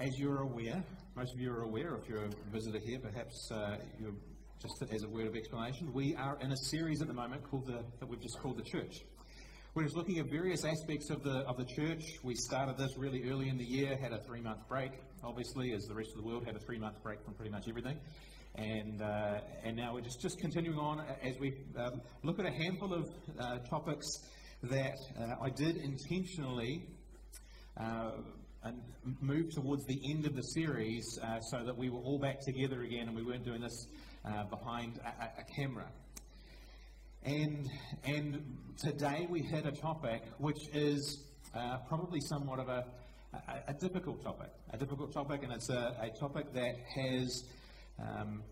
As you're aware, most of you are aware, if you're a visitor here, perhaps uh, you're just as a word of explanation, we are in a series at the moment called the, that we've just called the church. We're just looking at various aspects of the of the church. We started this really early in the year, had a three month break, obviously, as the rest of the world had a three month break from pretty much everything, and uh, and now we're just just continuing on as we um, look at a handful of uh, topics that uh, I did intentionally and move towards the end of the series uh, so that we were all back together again and we weren't doing this uh, behind a, a, camera. And, and today we hit a topic which is uh, probably somewhat of a, a, a, difficult topic. A difficult topic, and it's a, a topic that has. Um,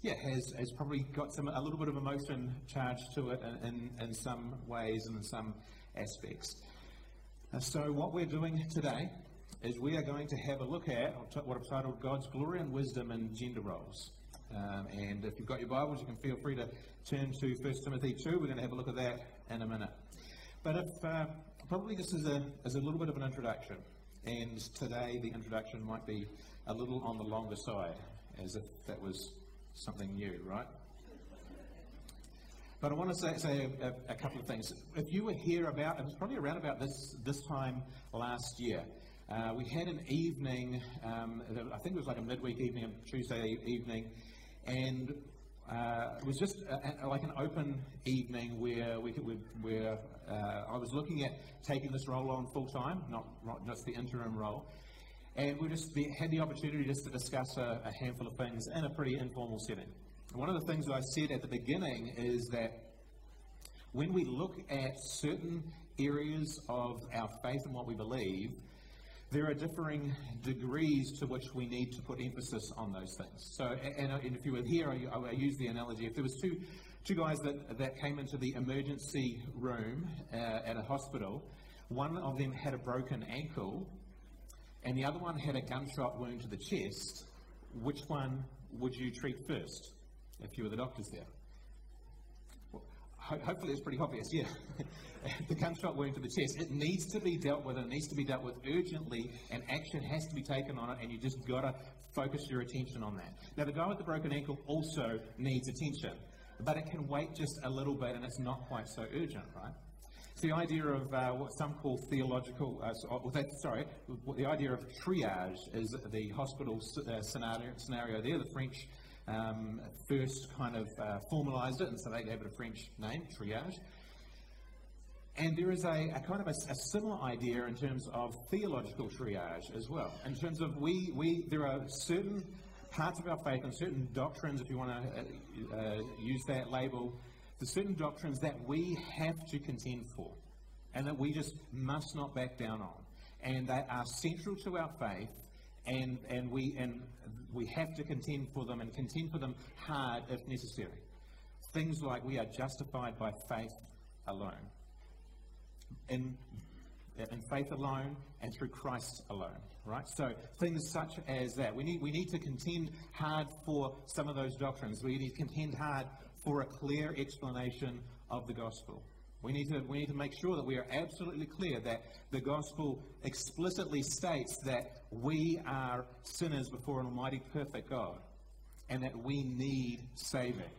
yeah, has, has probably got some a little bit of emotion charged to it in, in, in some ways and in some aspects. Uh, so, what we're doing today is we are going to have a look at what I've titled God's Glory and Wisdom in Gender Roles. Um, and if you've got your Bibles, you can feel free to turn to 1 Timothy 2. We're going to have a look at that in a minute. But if uh, probably this is a, is a little bit of an introduction, and today the introduction might be a little on the longer side, as if that was something new, right? But I want to say, say a, a, couple of things. If you were here about, it was probably around about this, this time last year, uh, we had an evening, um, I think it was like a midweek evening, a Tuesday evening, and uh, it was just a, a, like an open evening where we could, where uh, I was looking at taking this role on full time, not, not just the interim role, and we just had the opportunity just to discuss a, a handful of things in a pretty informal setting. One of the things that I said at the beginning is that when we look at certain areas of our faith and what we believe, there are differing degrees to which we need to put emphasis on those things. So, and, and if you were here, I, I use the analogy. If there was two two guys that, that came into the emergency room uh, at a hospital, one of them had a broken ankle, and the other one had a gunshot wound to the chest. Which one would you treat first? if you were the doctors there. Hopefully it's pretty obvious, yeah. the gunshot wound to the chest, it needs to be dealt with, it needs to be dealt with urgently, and action has to be taken on it, and you just got to focus your attention on that. Now, the guy with the broken ankle also needs attention, but it can wait just a little bit, and it's not quite so urgent, right? It's the idea of uh, what some call theological, uh, well, sorry, the idea of triage is the hospital uh, scenario, scenario there. The French um, first kind of uh, formalized it, and so they gave it a French name, triage. And there is a, a kind of a, a, similar idea in terms of theological triage as well. In terms of we, we there are certain parts of our faith and certain doctrines, if you want to uh, uh, use that label, the certain doctrines that we have to contend for and that we just must not back down on. And they are central to our faith, and, and, we, and we have to contend for them and contend for them hard if necessary. Things like we are justified by faith alone. In, in faith alone and through Christ alone, right? So things such as that. We need, we need to contend hard for some of those doctrines. We need to contend hard for a clear explanation of the gospel. We need, to, we need to make sure that we are absolutely clear that the gospel explicitly states that we are sinners before an almighty, perfect God and that we need saving.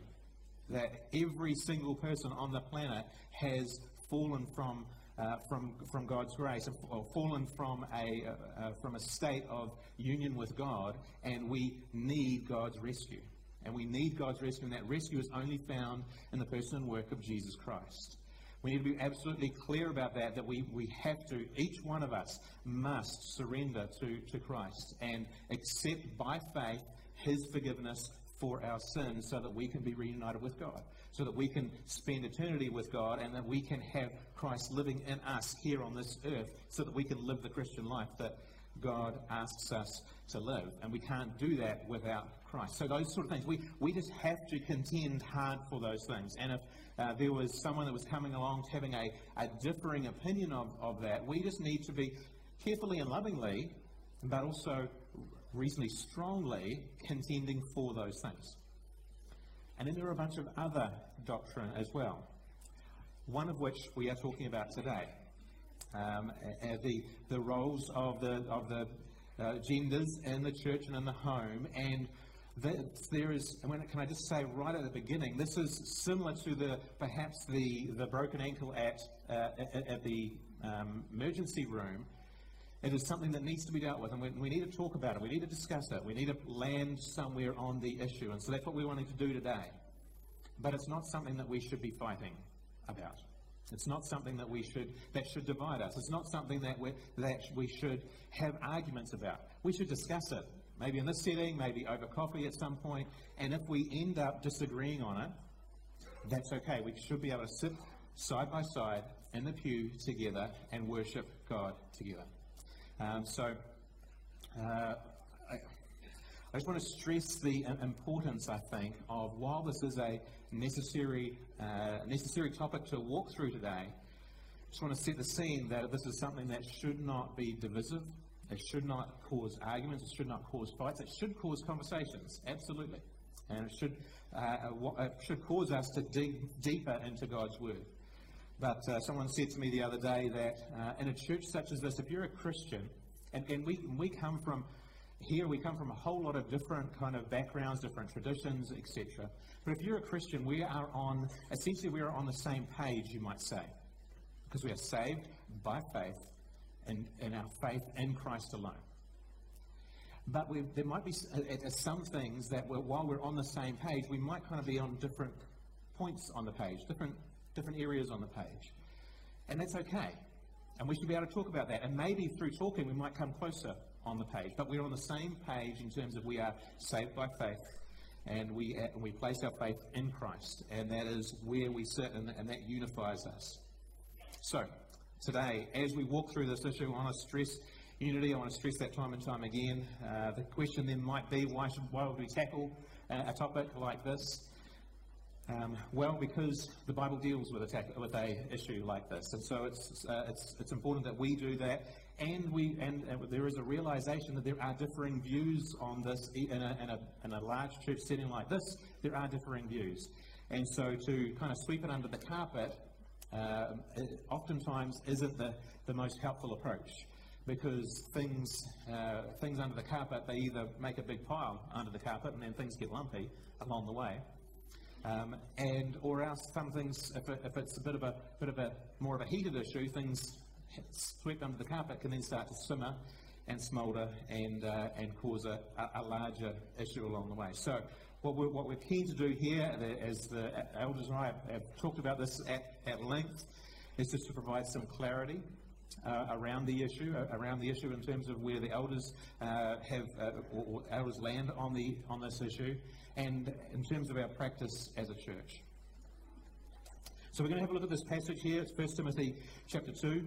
That every single person on the planet has fallen from, uh, from, from God's grace, or fallen from a, uh, uh, from a state of union with God, and we need God's rescue. And we need God's rescue, and that rescue is only found in the person and work of Jesus Christ. We need to be absolutely clear about that, that we, we have to, each one of us must surrender to, to Christ and accept by faith his forgiveness for our sins so that we can be reunited with God, so that we can spend eternity with God and that we can have Christ living in us here on this earth so that we can live the Christian life that God asks us to live. And we can't do that without Christ. So those sort of things, we, we just have to contend hard for those things. And if uh, there was someone that was coming along having a, a differing opinion of, of that, we just need to be carefully and lovingly, but also reasonably strongly contending for those things. And then there are a bunch of other doctrine as well, one of which we are talking about today. Um, the, the roles of the, of the uh, genders in the church and in the home, and there is, can I just say right at the beginning, this is similar to the perhaps the, the broken ankle at, uh, at, at, the um, emergency room. It is something that needs to be dealt with, and we, we, need to talk about it. We need to discuss it. We need to land somewhere on the issue, and so that's what we're wanting to do today. But it's not something that we should be fighting about. It's not something that we should that should divide us. It's not something that we that we should have arguments about. We should discuss it maybe in this setting, maybe over coffee at some. And if we end up disagreeing on it, that's okay. We should be able to sit side by side in the pew together and worship God together. Um, so, uh, I, I just want to stress the importance, I think, of while this is a necessary, uh, necessary topic to walk through today, I just want to set the scene that this is something that should not be divisive. It should not cause arguments. It should not cause fights. It should cause conversations, absolutely. And it should, uh, it should cause us to dig deeper into God's Word. But uh, someone said to me the other day that uh, in a church such as this, if you're a Christian, and, and we, we come from here, we come from a whole lot of different kind of backgrounds, different traditions, etc. But if you're a Christian, we are on, essentially, we are on the same page, you might say, because we are saved by faith and, and our faith in Christ alone. But we, there might be uh, uh, some things that we're, while we're on the same page, we might kind of be on different points on the page, different, different areas on the page. And that's okay. And we should be able to talk about that. And maybe through talking, we might come closer on the page. But we're on the same page in terms of we are saved by faith and we, uh, we place our faith in Christ. And that is where we sit, and, and that unifies us. So, today, as we walk through this issue, I want to stress unity. I want to stress that time and time again. Uh, the question then might be why, should, why would we tackle uh, a topic like this? Um, well, because the Bible deals with a, with a issue like this, and so it's, uh, it's, it's important that we do that, and we and, and, there is a realization that there are differing views on this in a, in, a, in a large church setting like this. There are differing views, and so to kind of sweep it under the carpet uh, oftentimes isn't the, the most helpful approach because things, uh, things under the carpet, they either make a big pile under the carpet and then things get lumpy along the way. Um, and or else some things, if, it, if it's a bit of a bit of a more of a heated issue, things swept under the carpet can then start to simmer and smoulder and uh, and cause a, a, larger issue along the way. So what we're, what we're keen to do here, as the elders and I have, talked about this at, at length, is just to provide some clarity uh, around the issue, uh, around the issue in terms of where the elders uh, have, uh, or, or, elders land on the on this issue, and in terms of our practice as a church. So we're going to have a look at this passage here. It's 1 Timothy chapter two,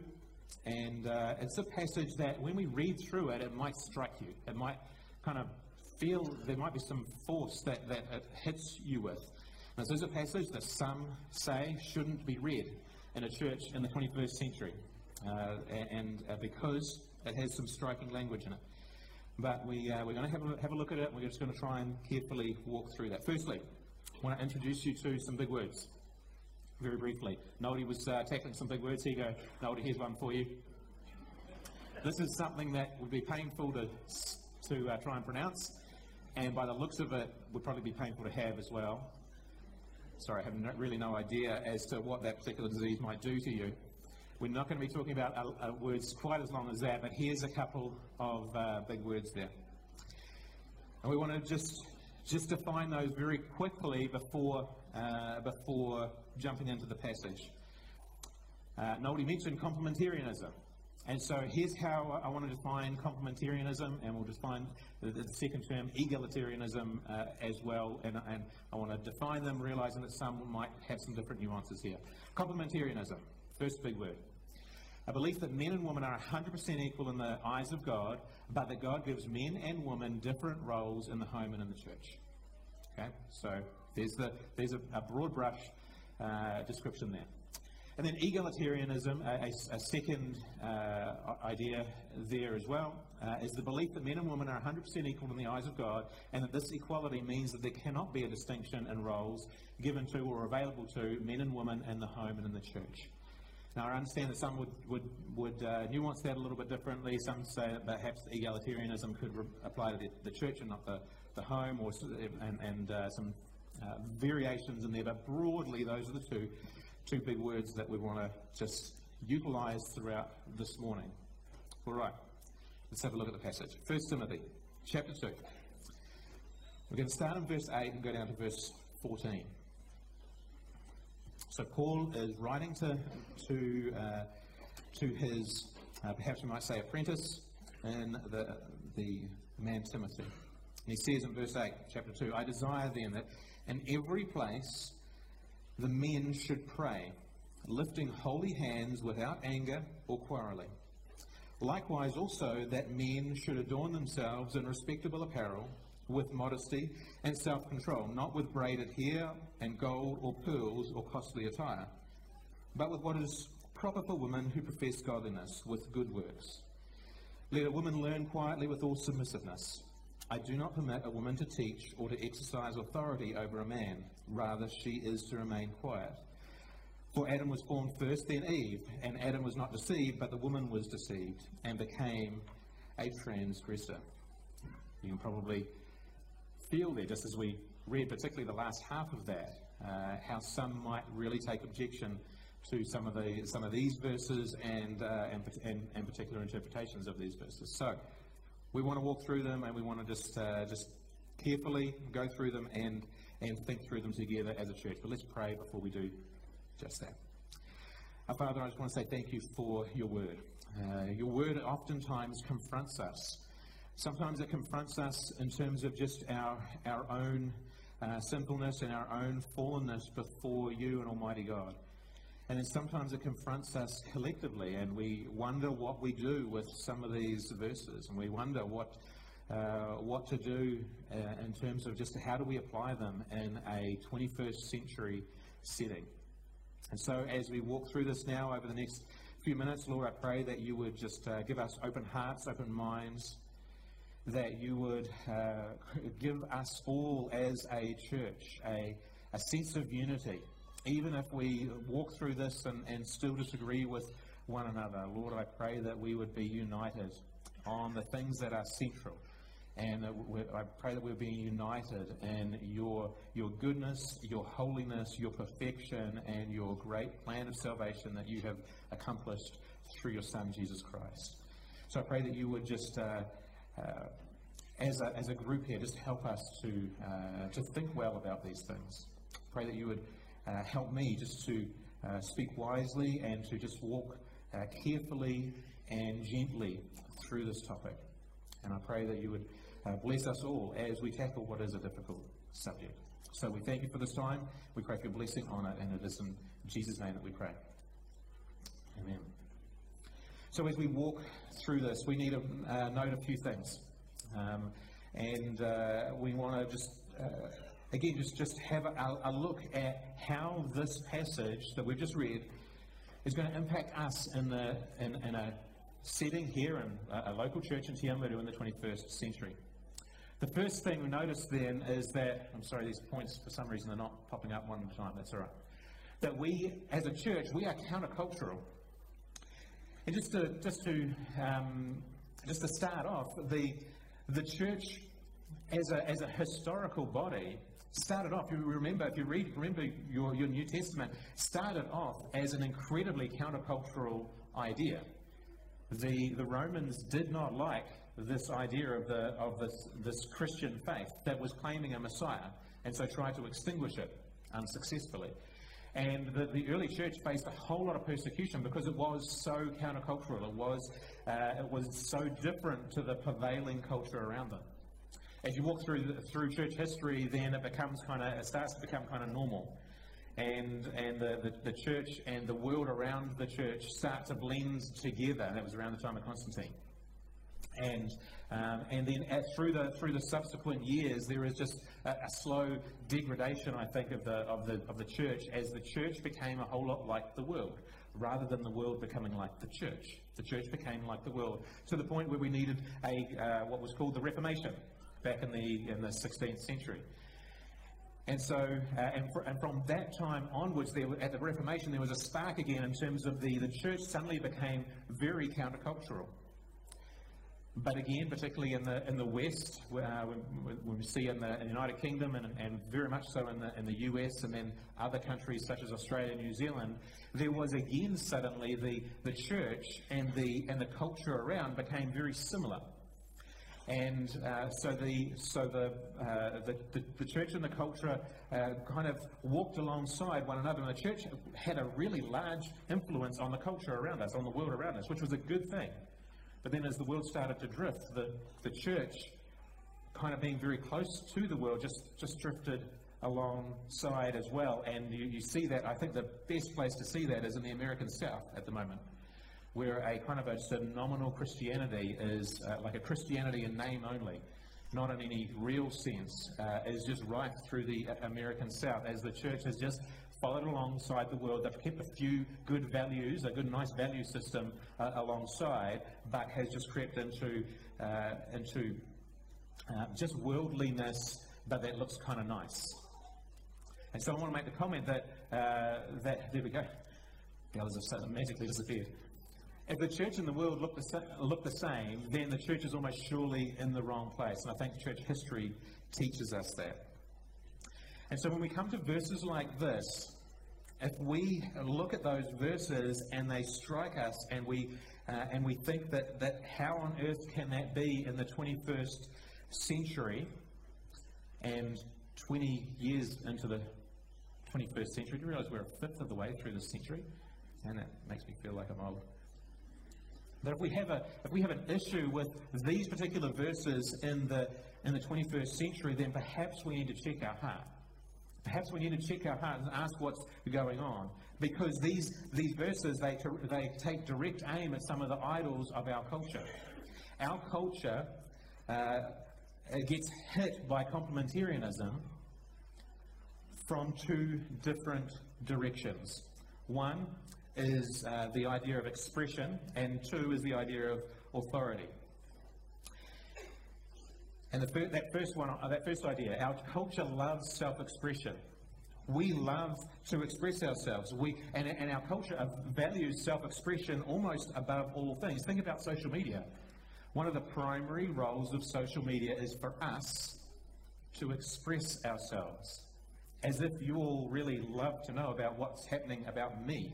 and uh, it's a passage that when we read through it, it might strike you. It might kind of feel there might be some force that, that it hits you with. Now, this is a passage that some say shouldn't be read in a church in the 21st century, uh, and uh, because it has some striking language in it. But we, uh, we're going to have a, have a look at it, and we're just going to try and carefully walk through that. Firstly, I want to introduce you to some big words, very briefly. Nobody was uh, tackling some big words. Here you go. Nobody, here's one for you. This is something that would be painful to, to uh, try and pronounce and by the looks of it, would probably be painful to have as well. Sorry, I have no, really no idea as to what that particular disease might do to you. We're not going to be talking about uh, uh, words quite as long as that, but here's a couple of uh, big words there. And we want to just just define those very quickly before uh, before jumping into the passage. Uh, nobody mentioned complementarianism. And so here's how I want to define complementarianism, and we'll define the, the second term, egalitarianism, uh, as well. And, and, I want to define them, realizing that some might have some different nuances here. Complementarianism, first big word. A belief that men and women are 100% equal in the eyes of God, but that God gives men and women different roles in the home and in the church. Okay, so there's, the, there's a, a broad brush uh, description there. And then egalitarianism, a, a, a second uh, idea there as well, uh, is the belief that men and women are 100% equal in the eyes of God, and that this equality means that there cannot be a distinction in roles given to or available to men and women in the home and in the church. Now, I understand that some would, would, would uh, nuance that a little bit differently. Some say that perhaps egalitarianism could re- apply to the, the, church and not the, the home, or, and, and uh, some uh, variations in there. But broadly, those are the two, two big words that we want to just utilize throughout this morning. All right, let's have a look at the passage. 1 Timothy chapter 2. We're going to start in verse 8 and go down to verse 14. So Paul is writing to, to, uh, to his, uh, perhaps we might say, apprentice in the, the man Timothy. He says in verse 8, chapter 2, I desire then that in every place the men should pray, lifting holy hands without anger or quarreling. Likewise, also, that men should adorn themselves in respectable apparel with modesty and self control, not with braided hair and gold or pearls or costly attire, but with what is proper for women who profess godliness with good works. Let a woman learn quietly with all submissiveness. I do not permit a woman to teach or to exercise authority over a man. Rather, she is to remain quiet. For Adam was formed first, then Eve, and Adam was not deceived, but the woman was deceived and became a transgressor. You can probably feel there, just as we read, particularly the last half of that, uh, how some might really take objection to some of the some of these verses and, uh, and, and, and particular interpretations of these verses. So we want to walk through them and we want to just uh, just carefully go through them and and think through them together as a church. But let's pray before we do just that. Our Father, I just want to say thank you for your word. Uh, your word oftentimes confronts us Sometimes it confronts us in terms of just our, our own uh, sinfulness and our own fallenness before you and Almighty God. And then sometimes it confronts us collectively, and we wonder what we do with some of these verses, and we wonder what, uh, what to do uh, in terms of just how do we apply them in a 21st century setting. And so, as we walk through this now over the next few minutes, Lord, I pray that you would just uh, give us open hearts, open minds, that you would uh, give us all as a church a, a sense of unity, even if we walk through this and, and still disagree with one another. Lord, I pray that we would be united on the things that are central. And I pray that we're being united in your, your goodness, your holiness, your perfection, and your great plan of salvation that you have accomplished through your Son, Jesus Christ. So I pray that you would just uh, uh, as, a, as a group here, just help us to, uh, to think well about these things. Pray that you would uh, help me just to uh, speak wisely and to just walk uh, carefully and gently through this topic. And I pray that you would uh, bless us all as we tackle what is a difficult subject. So we thank you for this time. We pray for your blessing on it, and it is in Jesus' name that we pray. Amen. So as we walk through this, we need to uh, note a few things. Um, and uh, we want to just, uh, again, just, just have a, a, look at how this passage that we've just read is going to impact us in, the, in, in a setting here in a, a local church in Te in the 21st century. The first thing we notice then is that, I'm sorry, these points for some reason are not popping up one at a time, that's all right. That we, as a church, we are countercultural. And just to, just to, um, just to start off, the, the church as a, as a historical body started off, you remember, if you read, remember your, your New Testament, started off as an incredibly countercultural idea. The, the Romans did not like this idea of, the, of this, this Christian faith that was claiming a Messiah, and so tried to extinguish it unsuccessfully. And the, the early church faced a whole lot of persecution because it was so countercultural. It was, uh, it was so different to the prevailing culture around them. As you walk through the, through church history, then it becomes kind of it starts to become kind of normal, and and the, the, the church and the world around the church start to blend together. And that was around the time of Constantine and um, and then at, through the through the subsequent years, there is just a, a, slow degradation, I think, of the of the of the church as the church became a whole lot like the world, rather than the world becoming like the church. The church became like the world to the point where we needed a uh, what was called the Reformation back in the in the 16th century. And so, uh, and, for, and, from that time onwards, there, at the Reformation, there was a spark again in terms of the, the church suddenly became very countercultural. But again, particularly in the in the West, uh, when, we see in the, in the United Kingdom and, and, very much so in the in the US and then other countries such as Australia and New Zealand, there was again suddenly the, the church and the and the culture around became very similar. And uh, so the so the, uh, the, the, the church and the culture uh, kind of walked alongside one another, and the church had a really large influence on the culture around us, on the world around us, which was a good thing. But then as the world started to drift, the, the church, kind of being very close to the world, just, just drifted alongside as well. And you, you see that, I think the best place to see that is in the American South at the moment, where a kind of a, just a nominal Christianity is uh, like a Christianity in name only, not in any real sense, uh, is just rife through the uh, American South as the church has just followed alongside the world. They've kept a few good values, a good, nice value system uh, alongside, but has just crept into uh, into uh, just worldliness, but that looks kind of nice. And so I want to make the comment that uh, that there we go. The others have suddenly magically disappeared. If the church and the world look the, look the same, then the church is almost surely in the wrong place. And I think church history teaches us that. And so when we come to verses like this, if we look at those verses and they strike us and we, uh, and we think that, that how on earth can that be in the 21st century and 20 years into the 21st century, do you realize we're a fifth of the way through this century? And that makes me feel like I'm old. But if we have a if we have an issue with these particular verses in the in the 21st century, then perhaps we need to check our heart. Perhaps we need to check our hearts and ask what's going on. Because these, these verses, they, they take direct aim at some of the idols of our culture. Our culture uh, gets hit by complementarianism from two different directions. One is uh, the idea of expression, and two is the idea of authority. And fir- that first one, uh, that first idea, our culture loves self-expression. We love to express ourselves. We, and, and our culture values self-expression almost above all things. Think about social media. One of the primary roles of social media is for us to express ourselves. As if you all really love to know about what's happening about me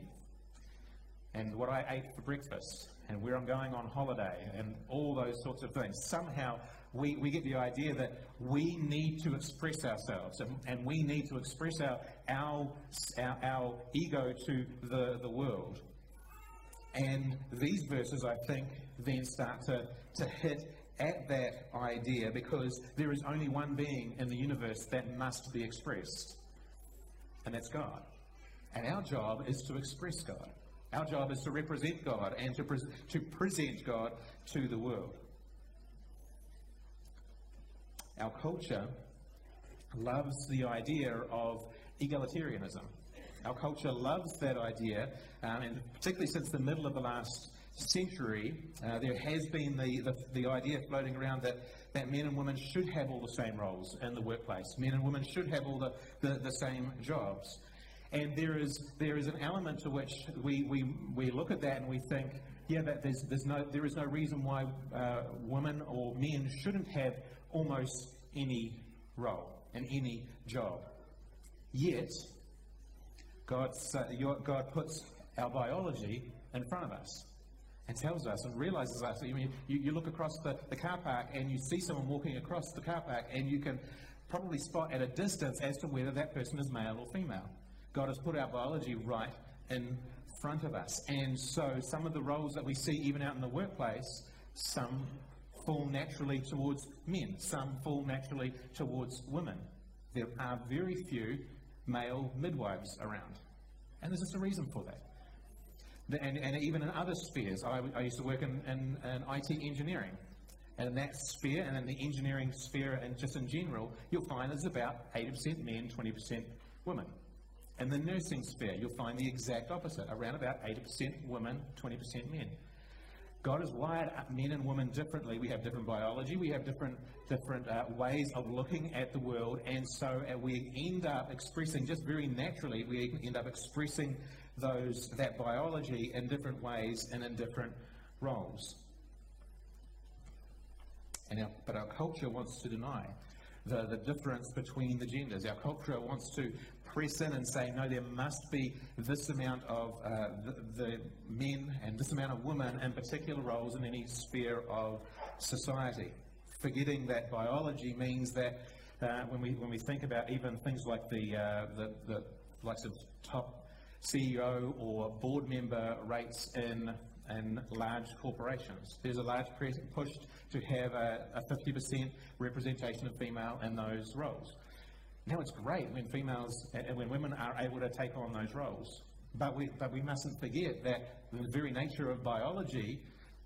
and what I ate for breakfast and where I'm going on holiday and all those sorts of things. Somehow we, we get the idea that we need to express ourselves and, and we need to express our, our, our, our ego to the, the world. And these verses, I think, then start to, to hit at that idea because there is only one being in the universe that must be expressed, and that's God. And our job is to express God. Our job is to represent God and to, pre- to present God to the world. Our culture loves the idea of egalitarianism. Our culture loves that idea, um, and particularly since the middle of the last century, uh, there has been the, the, the, idea floating around that, that men and women should have all the same roles in the workplace. Men and women should have all the, the, the same jobs. And there is, there is an element to which we, we, we look at that and we think, yeah, that there's, there's no, there is no reason why uh, women or men shouldn't have almost any role and any job. Yet, God, God puts our biology in front of us and tells us and realizes us. I mean, you, you look across the, the car park and you see someone walking across the car park and you can probably spot at a distance as to whether that person is male or female. God has put our biology right in front of us. And so some of the roles that we see even out in the workplace, some fall naturally towards men, some fall naturally towards women. There are very few male midwives around. And there's just a reason for that. And, and even in other spheres, I, I used to work in, in, in, IT engineering. And in that sphere, and in the engineering sphere, and just in general, you'll find there's about 80% men, 20% women. In the nursing sphere, you'll find the exact opposite, around about 80% women, 20% men. God has wired men and women differently. We have different biology, we have different, different uh, ways of looking at the world, and so uh, we end up expressing, just very naturally, we end up expressing those, that biology in different ways and in different roles. And our, but our culture wants to deny the, the difference between the genders. Our culture wants to press in and say, no, there must be this amount of uh, the, the, men and this amount of women in particular roles in any sphere of society. Forgetting that biology means that uh, when, we, when we think about even things like the, uh, the, the likes of top CEO or board member rates in in large corporations. There's a large push to have a, a 50% representation of female in those roles. Now it's great when females and when women are able to take on those roles. But we, but we mustn't forget that the very nature of biology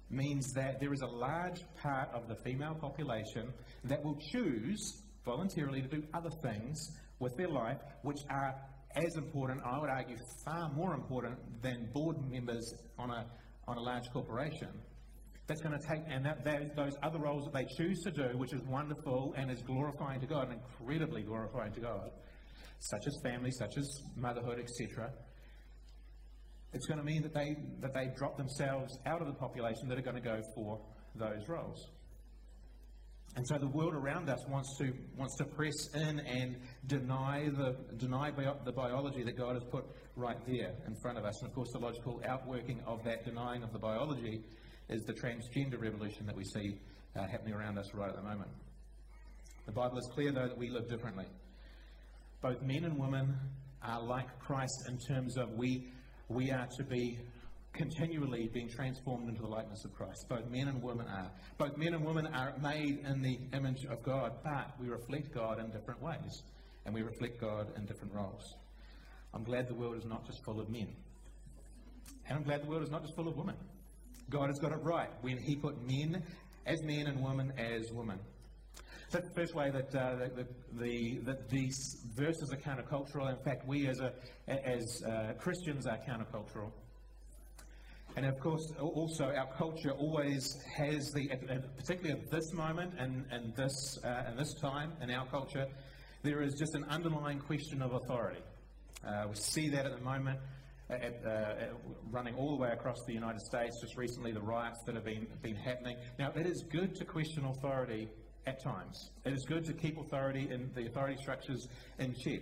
means that there is a large part of the female population that will choose voluntarily to do other things with their life which are as important, I would argue far more important than board members on a on a large corporation. That's going to take, and that, that, those other roles that they choose to do, which is wonderful and is glorifying to God, and incredibly glorifying to God, such as family, such as motherhood, etc. It's going to mean that they that they drop themselves out of the population that are going to go for those roles. And so the world around us wants to wants to press in and deny the deny bio, the biology that God has put right there in front of us. And of course, the logical outworking of that denying of the biology is the transgender revolution that we see uh, happening around us right at the moment. The Bible is clear, though, that we live differently. Both men and women are like Christ in terms of we we are to be continually being transformed into the likeness of Christ. Both men and women are. Both men and women are made in the image of God, but we reflect God in different ways, and we reflect God in different roles. I'm glad the world is not just full of men. And I'm glad the world is not just full of women. God has got it right when He put men as men and women as women. That's the first way that, uh, the, the, that these verses are countercultural. In fact, we as, a, as uh, Christians are countercultural. And of course, also our culture always has the, particularly at this moment and, and this, uh, and this time in our culture, there is just an underlying question of authority. Uh, we see that at the moment at, uh, running all the way across the United States, just recently the riots that have been, been happening. Now, it is good to question authority at times. It is good to keep authority and the authority structures in check.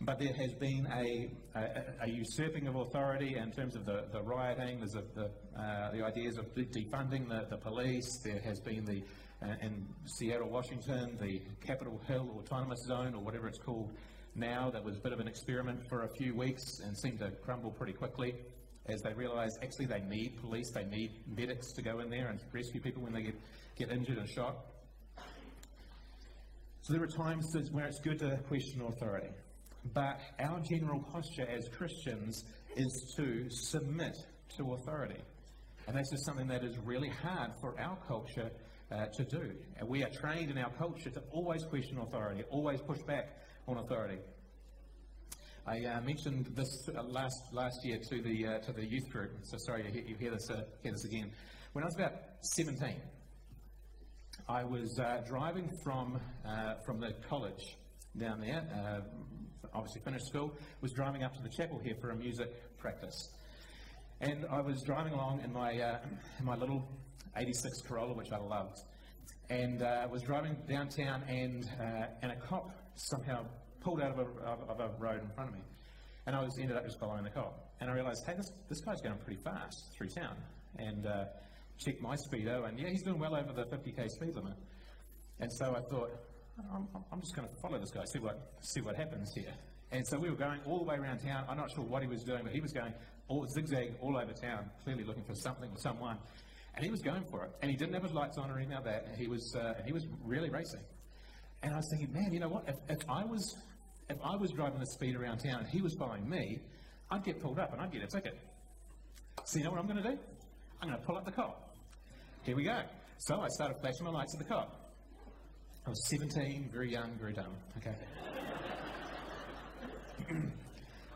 But there has been a, a, a usurping of authority in terms of the, the rioting. There's a, the, uh, the ideas of defunding the, the police. There has been the, uh, in Seattle, Washington, the Capitol Hill Autonomous Zone, or whatever it's called now, that was a bit of an experiment for a few weeks and seemed to crumble pretty quickly as they realised actually they need police, they need medics to go in there and rescue people when they get, get injured and shot. So there are times where it's good to question authority. But our general posture as Christians is to submit to authority. And that's just something that is really hard for our culture uh, to do. And we are trained in our culture to always question authority, always push back on authority. I uh, mentioned this uh, last last year to the uh, to the youth group. So sorry to hear, you hear this uh, hear this again. When I was about 17, I was uh, driving from from the college down there obviously finished school, was driving up to the chapel here for a music practice. And I was driving along in my, uh, in my little 86 Corolla, which I loved, and uh, was driving downtown, and, uh, and a cop somehow pulled out of a, of, a road in front of me. And I was ended up just following the cop. And I realised, hey, this, this guy's going pretty fast through town. And uh, checked my speedo, and yeah, he's doing well over the 50k speed limit. And so I thought, I'm, I'm just going to follow this guy, see what, see what happens here. And so we were going all the way around town. I'm not sure what he was doing, but he was going all zigzag all over town, clearly looking for something or someone. And he was going for it. And he didn't have his lights on or anything like that. And he was, uh, he was really racing. And I was thinking, man, you know what? If, if I was if I was driving the speed around town and he was following me, I'd get pulled up and I'd get a ticket. So you know what I'm going to do? I'm going to pull up the cop. Here we go. So I started flashing my lights at the cop. I was 17, very young, very dumb. Okay.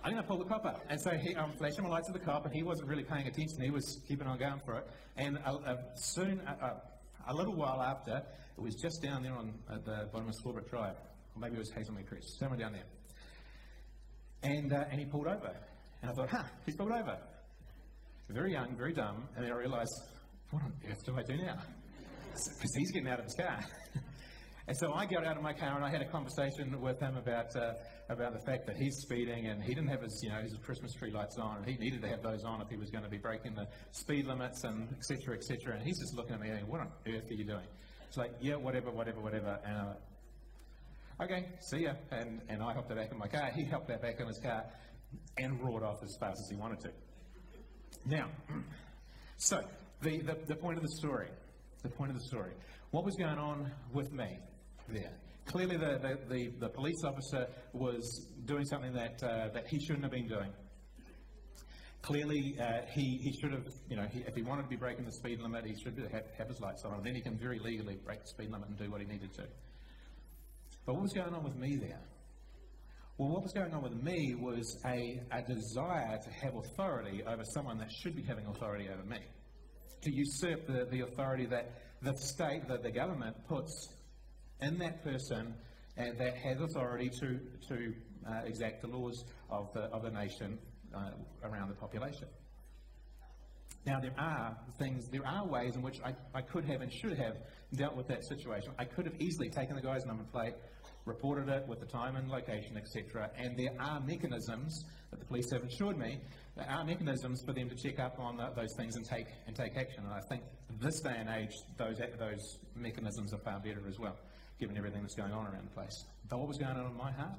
I'm going to pull the cop up. And so he, I'm flashing my lights at the cop, and he wasn't really paying attention. He was keeping on going for it. And uh, uh, soon, uh, a little while after, it was just down there on the bottom of Squabrook Drive. Or maybe it was Hazelmead Crest, somewhere down there. And, uh, and he pulled over. And I thought, huh, he's pulled over. Very young, very dumb. And then I realised, what on earth do I do now? Because he's getting out of his car. and so I got out of my car and I had a conversation with him about, uh, about the fact that he's speeding and he didn't have his, you know, his Christmas tree lights on and he needed to have those on if he was going to be breaking the speed limits and et cetera, et cetera. And he's just looking at me and what on earth are you doing? It's like, yeah, whatever, whatever, whatever. And I'm like, okay, see ya. And, and I hopped back in my car. He hopped back in his car and roared off as fast as he wanted to. Now, so the, the, the point of the story, the point of the story. What was going on with me there? Clearly, the, the, the, the police officer was doing something that, uh, that he shouldn't have been doing. Clearly, uh, he, he should have, you know, he, if he wanted to be breaking the speed limit, he should have, have his lights on, and then he can very legally break the speed limit and do what he needed to. But what was going on with me there? Well, what was going on with me was a, a desire to have authority over someone that should be having authority over me. To usurp the, the authority that the state, that the government puts in that person and that has authority to, to uh, exact the laws of the, of the nation uh, around the population. Now, there are things, there are ways in which I, I could have and should have dealt with that situation. I could have easily taken the guy's number plate, reported it with the time and location, etc. And there are mechanisms that the police have assured me there are mechanisms for them to check up on the, those things and take and take action. And I think this day and age, those those mechanisms are far better as well, given everything that's going on around the place. But what was going on in my heart?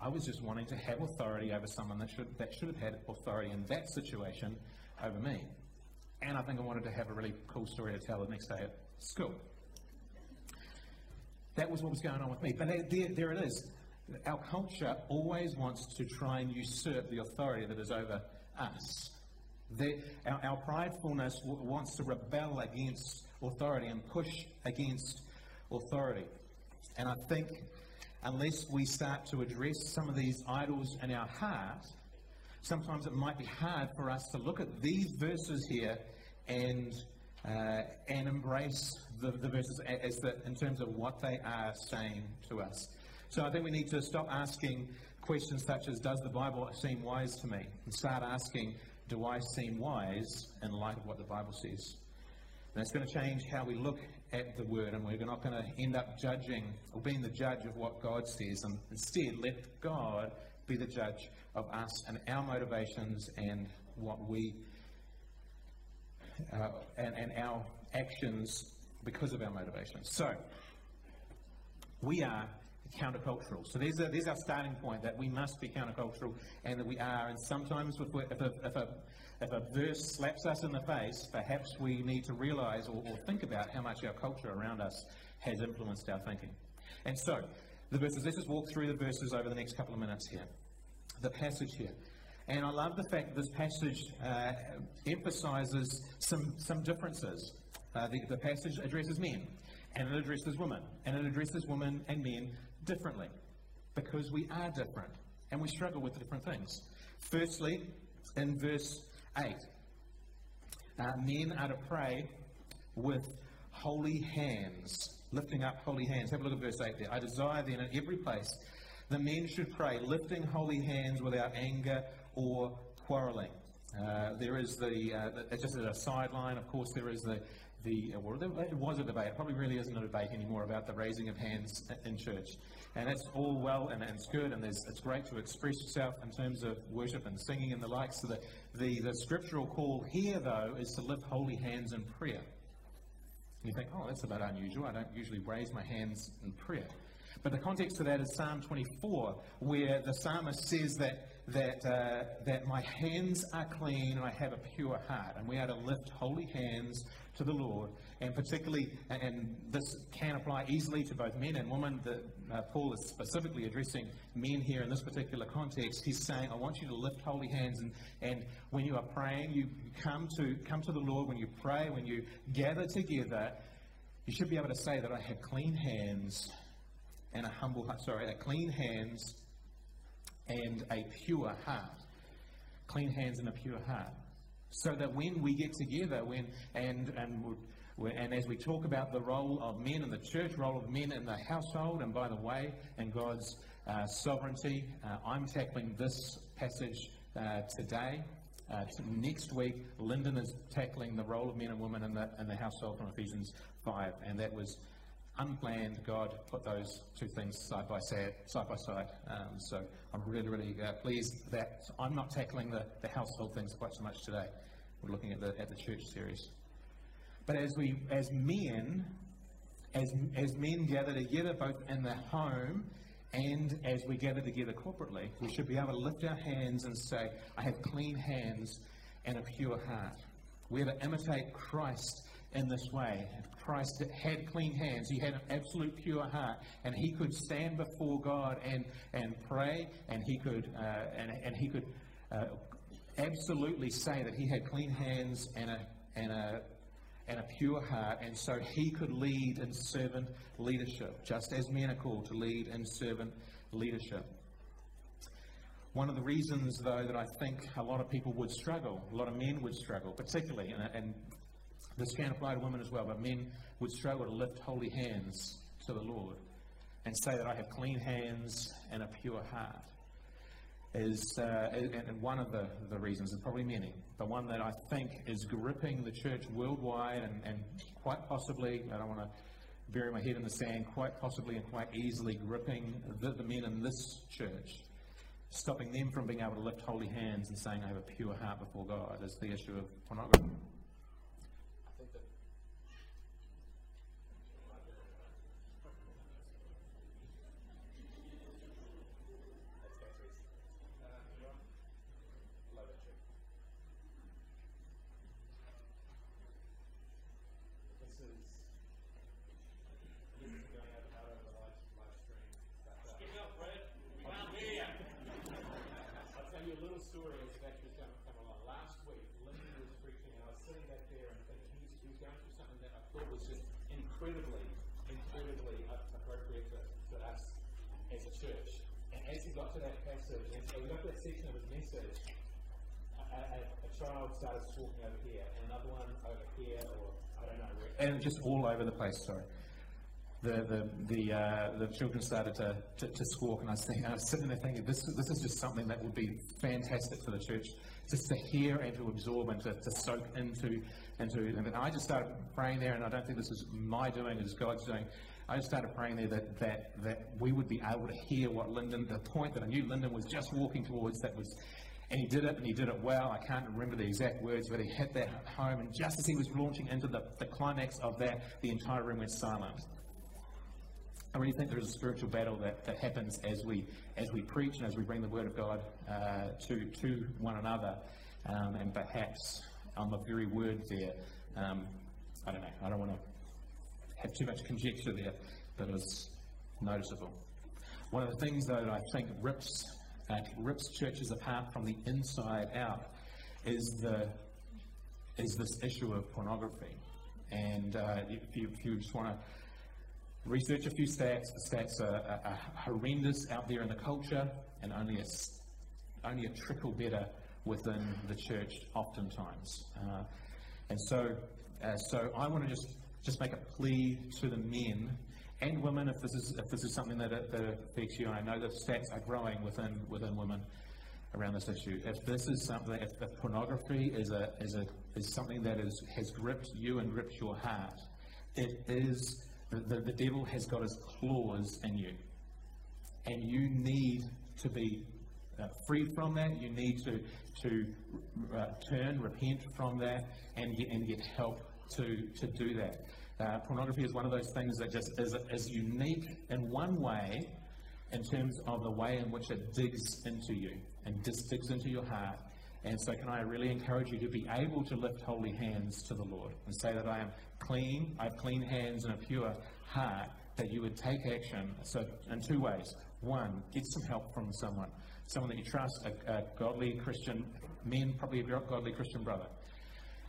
I was just wanting to have authority over someone that should that should have had authority in that situation over me. And I think I wanted to have a really cool story to tell the next day at school. That was what was going on with me. But there, there it is. Our culture always wants to try and usurp the authority that is over us. Our, our, pridefulness w- wants to rebel against authority and push against authority. And I think unless we start to address some of these idols in our heart, sometimes it might be hard for us to look at these verses here and uh, and embrace the, the verses as the, in terms of what they are saying to us. So I think we need to stop asking questions such as, Does the Bible seem wise to me? and start asking, Do I seem wise in light of what the Bible says? And it's going to change how we look at the Word, and we're not going to end up judging or being the judge of what God says. And instead, let God be the judge of us and our motivations and what we uh, and, and our actions because of our motivations. So, we are countercultural. So there's, a, there's our starting point that we must be countercultural and that we are. And sometimes if, if, a, if, a, if a verse slaps us in the face, perhaps we need to realize or, or think about how much our culture around us has influenced our thinking. And so, the verses, let's just walk through the verses over the next couple of minutes here. The passage here. And I love the fact that this passage uh, emphasizes some, some differences. Uh, the, the passage addresses men, and it addresses women, and it addresses women and men differently because we are different and we struggle with different things. Firstly, in verse 8, uh, men are to pray with holy hands, lifting up holy hands. Have a look at verse 8 there. I desire then in every place the men should pray, lifting holy hands without anger or quarreling. Uh, there is the, uh, just as a sideline, of course, there is the, the it was a debate. It probably really isn't a debate anymore about the raising of hands in church. And that's all well and, and it's good, and it's great to express yourself in terms of worship and singing and the like. So the, the, the scriptural call here, though, is to lift holy hands in prayer. And you think, oh, that's a bit unusual. I don't usually raise my hands in prayer. But the context of that is Psalm 24, where the psalmist says that that, uh, that my hands are clean and I have a pure heart. And we are to lift holy hands to the Lord. And particularly, and this can apply easily to both men and women. that uh, Paul is specifically addressing men here in this particular context. He's saying, I want you to lift holy hands. And, and when you are praying, you come to, come to the Lord. When you pray, when you gather together, you should be able to say that I have clean hands and a humble heart. Sorry, a clean hands and a pure heart. clean hands and a pure heart. So that when we get together, when and and and as we talk about the role of men and the church, role of men in the household, and by the way, in God's uh, sovereignty, uh, I'm tackling this passage uh, today. Uh, next week, Lyndon is tackling the role of men and women in the, in the household from Ephesians 5, and that was unplanned. God put those two things side by side. Side by side. Um, so I'm really, really uh, pleased that I'm not tackling the, the household things quite so much today. We're looking at the at the church series. But as we, as men, as as men gather together, both in the home and as we gather together corporately, we should be able to lift our hands and say, I have clean hands and a pure heart. We're to imitate Christ in this way. Christ had clean hands. He had an absolute pure heart, and he could stand before God and, and pray, and he could uh, and, and he could uh, absolutely say that he had clean hands and a and a and a pure heart, and so he could lead in servant leadership, just as men are called to lead in servant leadership. One of the reasons, though, that I think a lot of people would struggle, a lot of men would struggle, particularly, and, and this can apply to women as well, but men would struggle to lift holy hands to the Lord and say that I have clean hands and a pure heart is, uh, and one of the, the reasons, and probably many, but one that I think is gripping the church worldwide and, and quite possibly, I don't want to bury my head in the sand, quite possibly and quite easily gripping the, the men in this church, stopping them from being able to lift holy hands and saying, I have a pure heart before God, is the issue of pornography. started walking over here, and another one over here, or I don't know where. And just all over the place, sorry. The, the, the, uh, the children started to, to, to, squawk, and I was, thinking, I was sitting there thinking, this, this is just something that would be fantastic for the church, just to hear and to absorb and to, to soak into. into and I just started praying there, and I don't think this is my doing, it's God's doing. I just started praying there that, that, that we would be able to hear what Lyndon, the point that I knew Lyndon was just walking towards, that was and he did it, and he did it well. I can't remember the exact words, but he hit that home. And just as he was launching into the, the climax of that, the entire room went silent. I really think there is a spiritual battle that, that happens as we as we preach and as we bring the word of God uh, to to one another, um, and perhaps on the very word there, um, I don't know. I don't want to have too much conjecture there, but it's noticeable. One of the things though that I think rips uh, rips churches apart from the inside out is the is this issue of pornography. And uh, if, you, if you just want to research a few stats, the stats are, are, are, horrendous out there in the culture, and only a only a trickle better within the church, oftentimes. Uh, and so, uh, so I want to just just make a plea to the men and women, if this is if this is something that, that affects you, and I know the stats are growing within within women around this issue. If this is something, if, if pornography is a is a is something that is has gripped you and gripped your heart, it is the, the, the devil has got his claws in you, and you need to be uh, freed from that. You need to to uh, turn, repent from that, and get, and get help to to do that. Uh, pornography is one of those things that just is, is unique in one way in terms of the way in which it digs into you and just digs into your heart. And so, can I really encourage you to be able to lift holy hands to the Lord and say that I am clean, I have clean hands and a pure heart, that you would take action. So, in two ways. One, get some help from someone, someone that you trust, a, a godly Christian, man, probably a godly Christian brother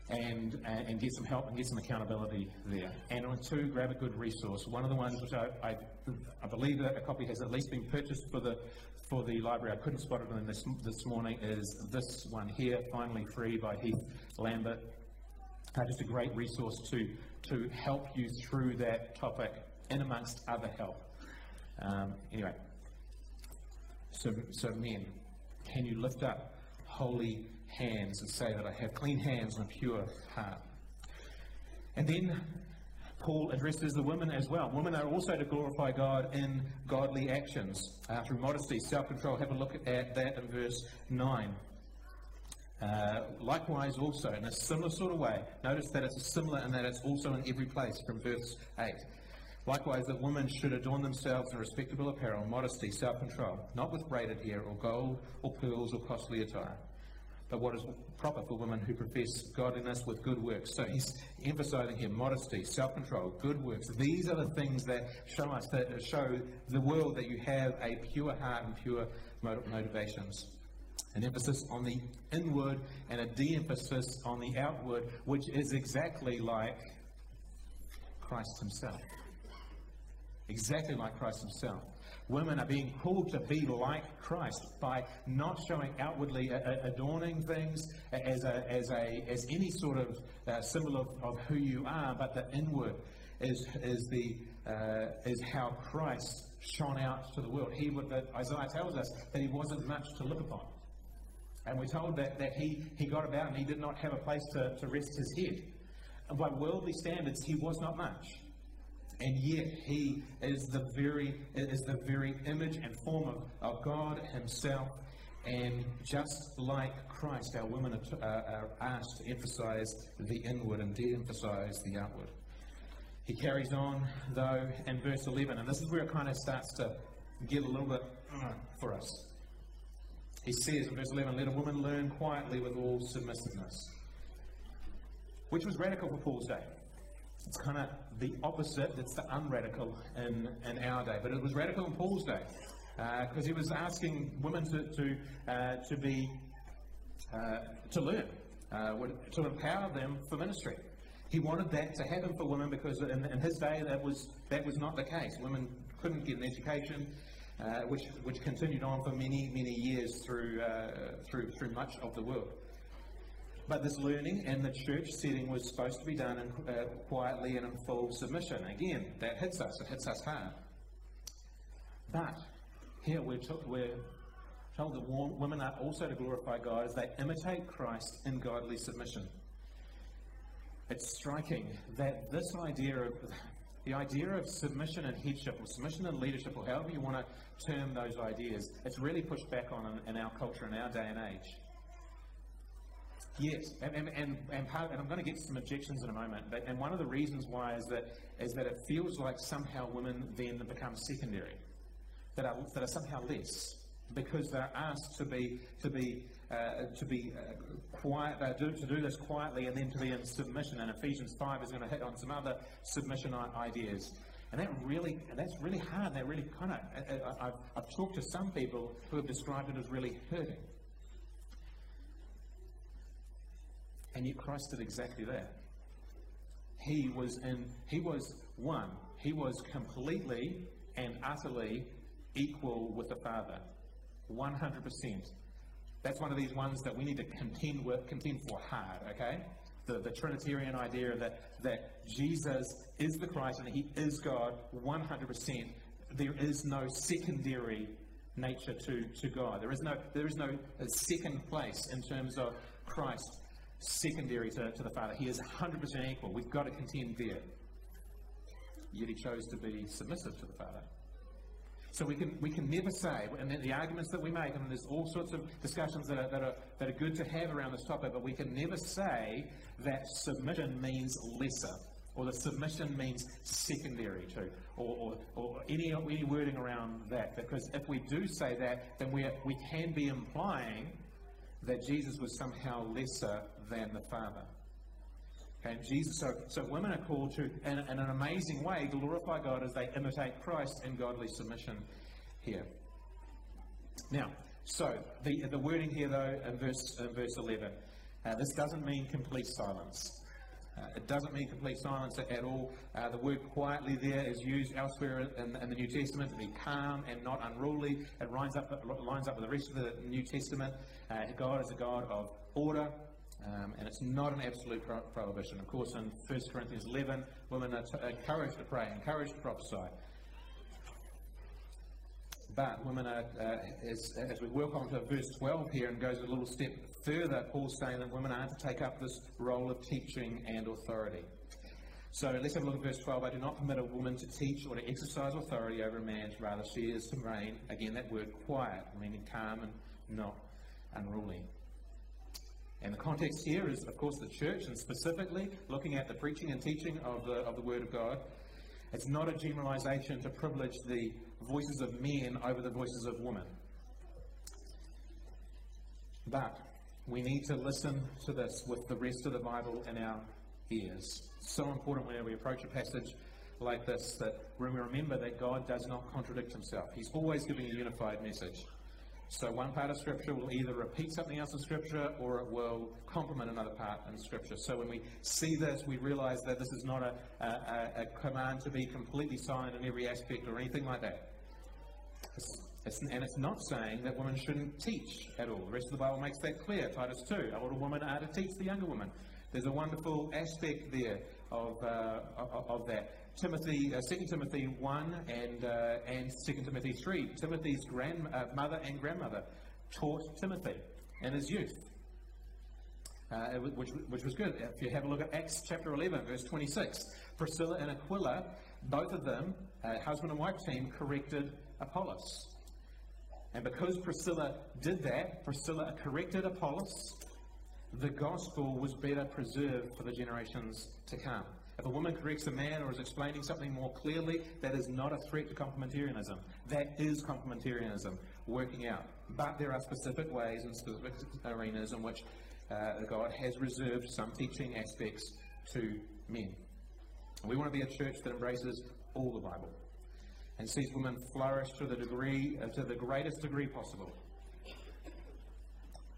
and, and get some help and get some accountability there. And on two, grab a good resource. One of the ones which I, I, I believe that a copy has at least been purchased for the for the library. I couldn't spot it in this this morning. Is this one here, finally free by Heath Lambert. Uh, just a great resource to to help you through that topic, and amongst other help. Um, anyway, so so men, can you lift up holy hands and say that I have clean hands and a pure heart. And then Paul addresses the women as well. Women are also to glorify God in godly actions uh, through modesty, self control. Have a look at that in verse 9. Uh, likewise, also, in a similar sort of way, notice that it's similar and that it's also in every place from verse 8. Likewise, that women should adorn themselves in respectable apparel, modesty, self control, not with braided hair or gold or pearls or costly attire but what is proper for women who profess godliness with good works. So he's emphasizing here modesty, self control, good works. These are the things that show us, that show the world that you have a pure heart and pure motivations. An emphasis on the inward and a de emphasis on the outward, which is exactly like Christ Himself. Exactly like Christ Himself. Women are being called to be like Christ by not showing outwardly adorning things as, a, as, a, as any sort of uh, symbol of, of who you are, but the inward is, is, the, uh, is how Christ shone out to the world. He would, Isaiah tells us that he wasn't much to look upon. And we're told that, that he, he got about and he did not have a place to, to rest his head. And by worldly standards, he was not much and yet he is the very is the very image and form of, of God himself. And just like Christ our women are, uh, are asked to emphasize the inward and de-emphasize the outward. He carries on though in verse 11 and this is where it kind of starts to get a little bit uh, for us. He says in verse 11 let a woman learn quietly with all submissiveness which was radical for Paul's day it's kind of the opposite, it's the unradical in, in our day. But it was radical in Paul's day because uh, he was asking women to, to, uh, to be, uh, to learn, uh, to empower them for ministry. He wanted that to happen for women because in, in, his day that was, that was not the case. Women couldn't get an education. Uh, which, which continued on for many, many years through, uh, through, through much of the world. But this learning in the church setting was supposed to be done in, uh, quietly and in full submission. Again, that hits us. It hits us hard. But here we're, we're told that women are also to glorify God as they imitate Christ in godly submission. It's striking that this idea of the idea of submission and headship, or submission and leadership, or however you want to term those ideas, it's really pushed back on in, in our culture in our day and age. Yes, and, and, and, and, part, and I'm going to get some objections in a moment. But, and one of the reasons why is that, is that it feels like somehow women then become secondary, that are, that are somehow less, because they're asked to be, to be, uh, to be uh, quiet, uh, do, to do this quietly and then to be in submission. And Ephesians 5 is going to hit on some other submission ideas. And that really, that's really hard. That really kind of, uh, uh, I've, I've talked to some people who have described it as really hurting. And yet Christ did exactly that. He was in, he was one. He was completely and utterly equal with the Father. 100%. That's one of these ones that we need to contend with, contend for hard, okay? The, the Trinitarian idea that, that Jesus is the Christ and he is God 100%. There is no secondary nature to, to God. There is no, there is no uh, second place in terms of Christ secondary to, to the Father. He is 100% equal. We've got to contend there. Yet he chose to be submissive to the Father. So we can, we can never say, and the arguments that we make, and there's all sorts of discussions that are, that, are, that are good to have around this topic, but we can never say that submission means lesser, or that submission means secondary to, or, or, or any, any wording around that. Because if we do say that, then we, we can be implying that Jesus was somehow lesser than the Father. Okay, Jesus, so, so women are called to, in, in an amazing way, glorify God as they imitate Christ in godly submission here. Now, so the, the wording here, though, in verse, in verse 11. Uh, this doesn't mean complete silence. Uh, it doesn't mean complete silence at all. Uh, the word quietly there is used elsewhere in, in, the New Testament to be calm and not unruly. It lines up, lines up with the rest of the New Testament. Uh, God is a God of order, um, and it's not an absolute pro- prohibition. Of course, in 1 Corinthians 11, women are encouraged to pray, encouraged to prophesy. But women are, uh, as, as we work on to verse 12 here and goes a little step further, Paul's saying that women are to take up this role of teaching and authority. So let's have a look at verse 12. I do not permit a woman to teach or to exercise authority over a man, rather, she is to reign. Again, that word quiet, meaning calm and not unruly. And the context here is, of course, the church, and specifically looking at the preaching and teaching of the, of the Word of God. It's not a generalization to privilege the voices of men over the voices of women. But we need to listen to this with the rest of the Bible in our ears. So important when we approach a passage like this that we remember that God does not contradict himself. He's always giving a unified message. So one part of Scripture will either repeat something else in Scripture or it will complement another part in Scripture. So when we see this, we realize that this is not a, a, a command to be completely silent in every aspect or anything like that. It's, it's, and it's not saying that women shouldn't teach at all. The rest of the Bible makes that clear. Titus 2, older women are to teach the younger women. There's a wonderful aspect there of, uh, of, of that. Timothy, uh, 2 Timothy 1 and, uh, and 2 Timothy 3. Timothy's grandmother uh, and grandmother taught Timothy in his youth, uh, which, which was good. If you have a look at Acts chapter 11, verse 26, Priscilla and Aquila, both of them, uh, husband and wife team, corrected Apollos. And because Priscilla did that, Priscilla corrected Apollos, the gospel was better preserved for the generations to come. If a woman corrects a man or is explaining something more clearly, that is not a threat to complementarianism. That is complementarianism working out. But there are specific ways and specific arenas in which uh, God has reserved some teaching aspects to men. We want to be a church that embraces all the Bible and sees women flourish to the degree, uh, to the greatest degree possible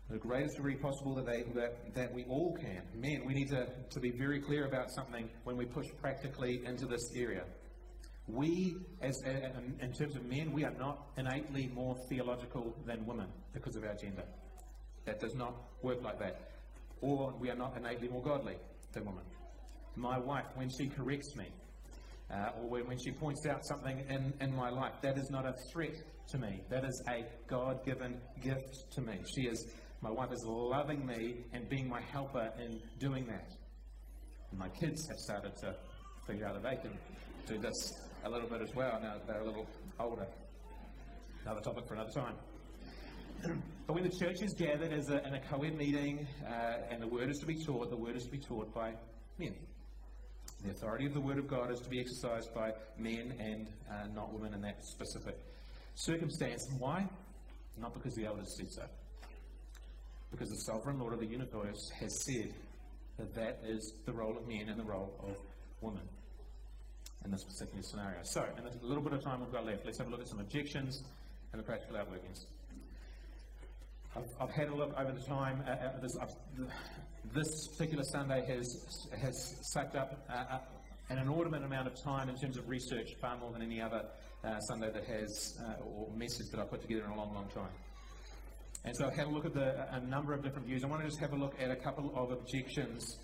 the greatest degree possible that, they, that, that we all can. Men, we need to, to be very clear about something when we push practically into this area. We, as in terms of men, we are not innately more theological than women because of our gender. That does not work like that. Or we are not innately more godly than women. My wife, when she corrects me, uh, or when, when she points out something in, in my life, that is not a threat to me. That is a God given gift to me. She is my wife is loving me and being my helper in doing that. And my kids have started to figure out that they can do this a little bit as well now that they're a little older. Another topic for another time. but when the church is gathered as a, in a co-ed meeting uh, and the word is to be taught, the word is to be taught by men. The authority of the word of God is to be exercised by men and uh, not women in that specific circumstance. Why? Not because the elders said so. Because the sovereign Lord of the universe has said that that is the role of men and the role of women in this particular scenario. So, in the little bit of time we've got left, let's have a look at some objections and the practical outworkings. I've, I've had a look over the time. Uh, uh, this, this, particular Sunday has, has sucked up uh, uh, an inordinate amount of time in terms of research, far more than any other uh, Sunday that has, uh, or message that I've put together in a long, long time. And so I've had a look at the, a number of different views. I want to just have a look at a couple of objections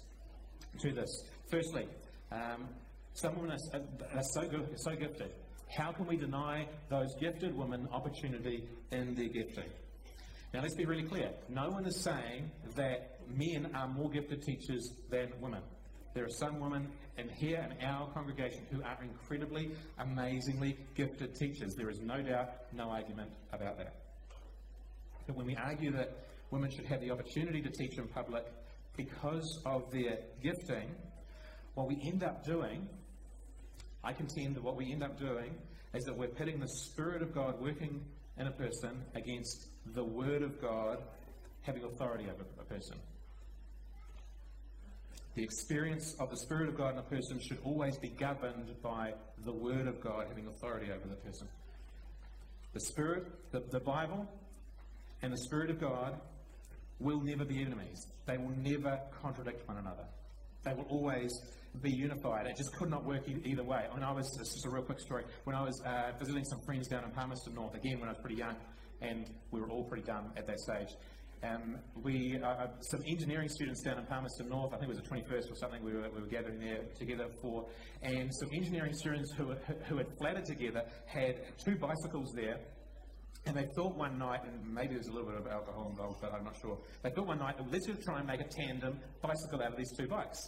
to this. Firstly, um, some women are, are so, good, so gifted. How can we deny those gifted women opportunity in their gifting? Now, let's be really clear. No one is saying that men are more gifted teachers than women. There are some women in here in our congregation who are incredibly, amazingly gifted teachers. There is no doubt, no argument about that that when we argue that women should have the opportunity to teach in public because of their gifting, what we end up doing, I contend that what we end up doing is that we're pitting the Spirit of God working in a person against the Word of God having authority over a person. The experience of the Spirit of God in a person should always be governed by the Word of God having authority over the person. The Spirit, the, the Bible, and the Spirit of God will never be enemies. They will never contradict one another. They will always be unified. It just could not work either way. When I was, this is a real quick story, when I was uh, visiting some friends down in Palmerston North, again when I was pretty young, and we were all pretty dumb at that stage. Um, we, uh, uh some engineering students down in Palmerston North, I think it was the 21st or something, we were, we were gathering there together for, and some engineering students who, who had flatted together had two bicycles there, and they thought one night, and maybe there's a little bit of alcohol involved, but I'm not sure. They thought one night, let's just try and make a tandem bicycle out of these two bikes.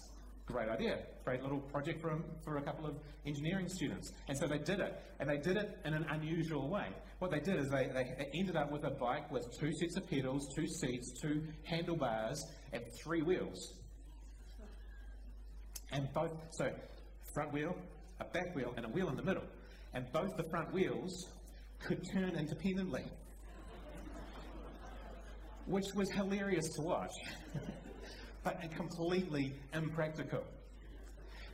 Great idea. Great little project for, for a couple of engineering students. And so they did it. And they did it in an unusual way. What they did is they, they ended up with a bike with two sets of pedals, two seats, two handlebars, and three wheels. And both, so front wheel, a back wheel, and a wheel in the middle. And both the front wheels could turn independently, which was hilarious to watch, but completely impractical.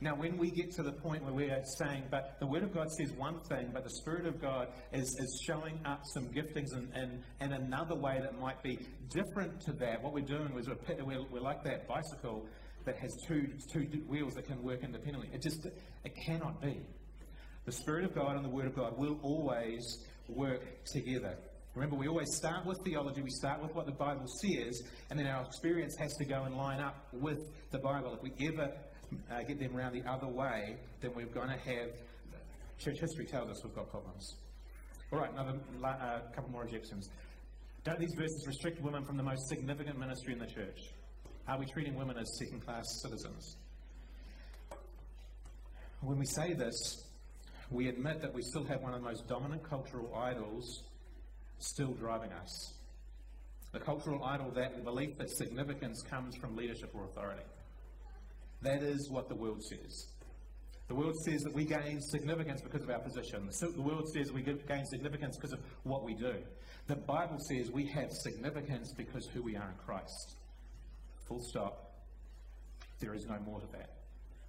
Now, when we get to the point where we're saying, but the Word of God says one thing, but the Spirit of God is, is showing up some giftings in, in, in another way that might be different to that, what we're doing is we're, we're, we're like that bicycle that has two, two wheels that can work independently. It just it cannot be. The Spirit of God and the Word of God will always work together. Remember, we always start with theology, we start with what the Bible says, and then our experience has to go and line up with the Bible. If we ever uh, get them around the other way, then we're going to have. Church history tells us we've got problems. All right, another uh, couple more objections. Don't these verses restrict women from the most significant ministry in the church? Are we treating women as second class citizens? When we say this, we admit that we still have one of the most dominant cultural idols still driving us. The cultural idol that the belief that significance comes from leadership or authority. That is what the world says. The world says that we gain significance because of our position. The world says we gain significance because of what we do. The Bible says we have significance because who we are in Christ. Full stop. There is no more to that.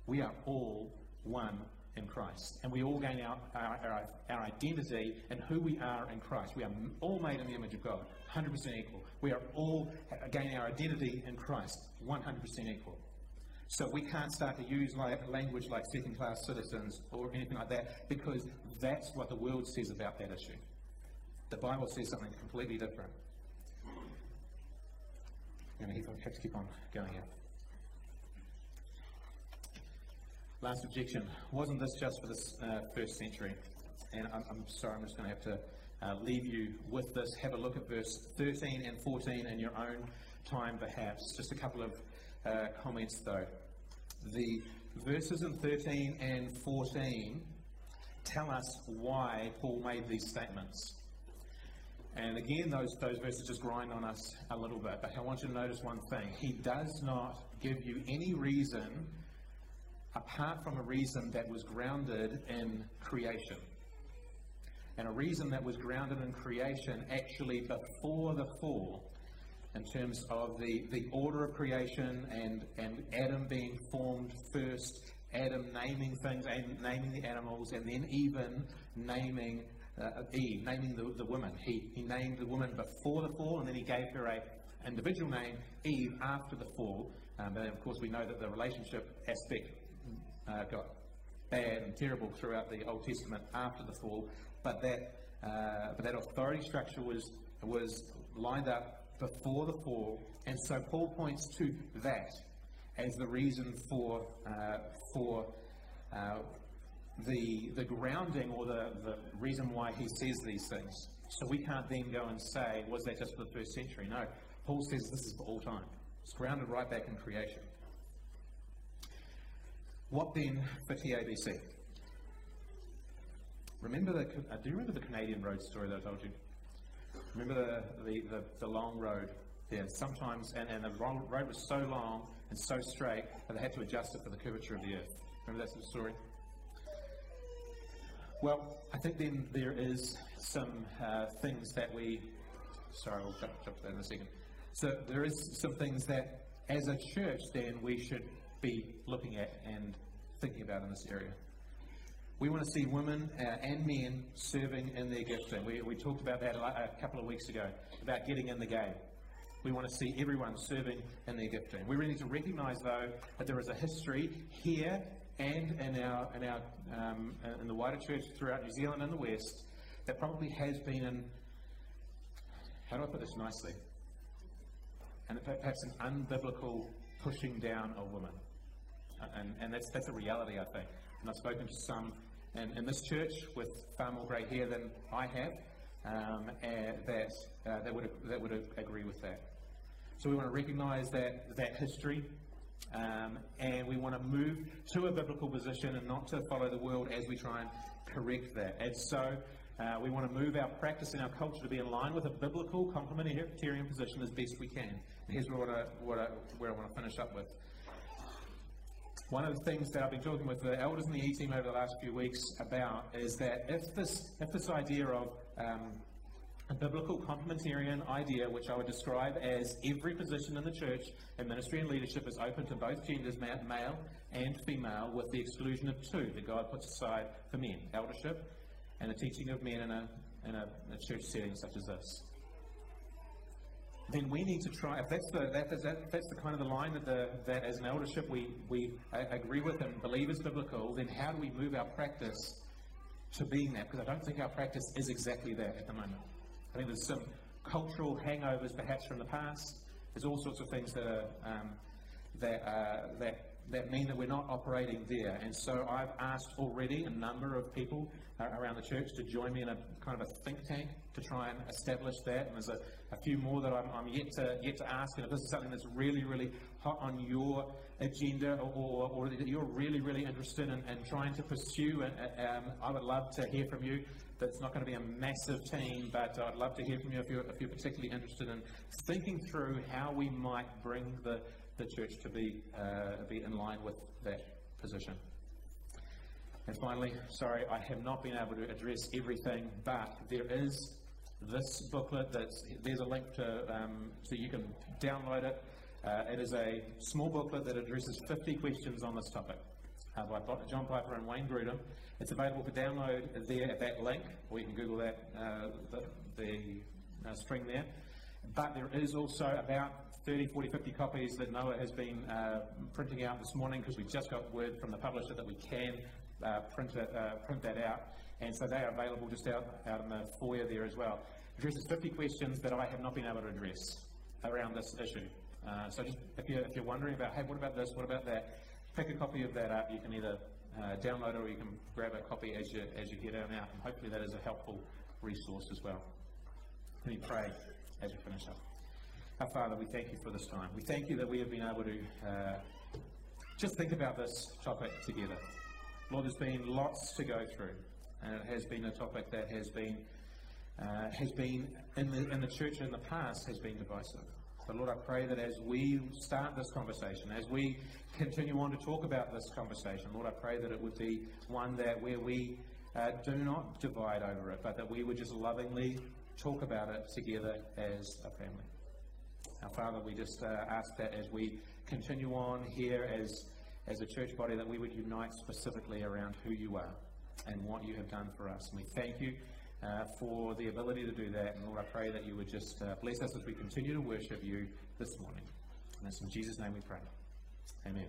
We are all one in Christ. And we all gain our, our, our, our, identity and who we are in Christ. We are all made in the image of God, 100% equal. We are all uh, gaining our identity in Christ, 100% equal. So we can't start to use language like second class citizens or anything like that because that's what the world says about that issue. The Bible says something completely different. I'm have to keep on going here. Last objection. Wasn't this just for the uh, first century? And I'm, I'm, sorry, I'm just going to have to uh, leave you with this. Have a look at verse 13 and 14 in your own time, perhaps. Just a couple of uh, comments, though. The verses in 13 and 14 tell us why Paul made these statements. And again, those, those verses just grind on us a little bit. But I want you to notice one thing. He does not give you any reason apart from a reason that was grounded in creation. And a reason that was grounded in creation actually before the fall, in terms of the, the order of creation and, and Adam being formed first, Adam naming things and naming the animals, and then even naming uh, Eve, naming the, the woman. He, he named the woman before the fall, and then he gave her a individual name, Eve, after the fall. Um, but of course, we know that the relationship aspect uh, got bad and terrible throughout the Old Testament after the fall, but that uh, but that authority structure was was lined up before the fall, and so Paul points to that as the reason for uh, for uh, the the grounding or the, the reason why he says these things. So we can't then go and say, was that just for the first century? No. Paul says this is for all time. It's grounded right back in creation. What then for TABC? Remember the, uh, do you remember the Canadian road story that I told you? Remember the, the, the, the long road there? Sometimes, and, and the road was so long and so straight that they had to adjust it for the curvature of the earth. Remember that sort of story? Well, I think then there is some uh, things that we. Sorry, I'll jump, jump to that in a second. So there is some things that, as a church, then we should be looking at and thinking about in this area. We want to see women uh, and men serving in their gifting. We, we talked about that a, couple of weeks ago, about getting in the game. We want to see everyone serving in their gifting. We really need to recognise, though, that there is a history here and in our in our um, in the wider church throughout New Zealand and the West that probably has been in how do I put this nicely? And perhaps an unbiblical pushing down of women. And, and that's, that's a reality, I think. And I've spoken to some in, in this church with far more grey hair than I have um, that, uh, that, would, that would agree with that. So we want to recognise that, that history um, and we want to move to a biblical position and not to follow the world as we try and correct that. And so uh, we want to move our practice and our culture to be in line with a biblical complementarian position as best we can. And here's what I, what I, where I want to finish up with. One of the things that I've been talking with the elders in the E team over the last few weeks about is that if this, if this idea of um, a biblical complementarian idea, which I would describe as every position in the church in ministry and leadership is open to both genders, male and female, with the exclusion of two that God puts aside for men eldership and the teaching of men in a, in a, a church setting such as this. Then we need to try, if that's the, that, that, that's the kind of the line that, the, that as an eldership we, we agree with and believe is biblical, then how do we move our practice to being that? Because I don't think our practice is exactly that at the moment. I think there's some cultural hangovers perhaps from the past. There's all sorts of things that are, um, that, uh, that, that mean that we're not operating there. And so I've asked already a number of people uh, around the church to join me in a kind of a think tank to try and establish that. And there's a, a few more that I'm, I'm, yet, to, yet to ask. And if this is something that's really, really hot on your agenda or, or, that you're really, really interested in, in trying to pursue, um, I would love to hear from you. That's not going to be a massive team, but I'd love to hear from you if you're, if you're particularly interested in thinking through how we might bring the, the church to be, uh, be in line with that position. And finally, sorry, I have not been able to address everything, but there is this booklet that's, there's a link to, um, so you can download it. Uh, it is a small booklet that addresses 50 questions on this topic uh, by John Piper and Wayne Grudem. It's available for download there at that link, or you can Google that, uh, the, the uh, string there. But there is also about 30, 40, 50 copies that Noah has been uh, printing out this morning because we just got word from the publisher that we can uh, print, it, print that out. And so they are available just out, out in the foyer there as well. Addresses 50 questions that I have not been able to address around this issue. Uh, so just if you're, if you're wondering about, hey, what about this, what about that, pick a copy of that up. You can either uh, download it or you can grab a copy as you, as you head on out. And hopefully that is a helpful resource as well. Let me pray as we finish up. Our Father, we thank you for this time. We thank you that we have been able to uh, just think about this topic together. Lord, there's been lots to go through, and it has been a topic that has been uh, has been in the in the church in the past has been divisive. But Lord, I pray that as we start this conversation, as we continue on to talk about this conversation, Lord, I pray that it would be one that where we uh, do not divide over it, but that we would just lovingly talk about it together as a family. Our Father, we just uh, ask that as we continue on here as as a church body that we would unite specifically around who you are and what you have done for us. And we thank you uh, for the ability to do that. And Lord, I pray that you would just uh, bless us as we continue to worship you this morning. And it's in Jesus' name we pray. Amen.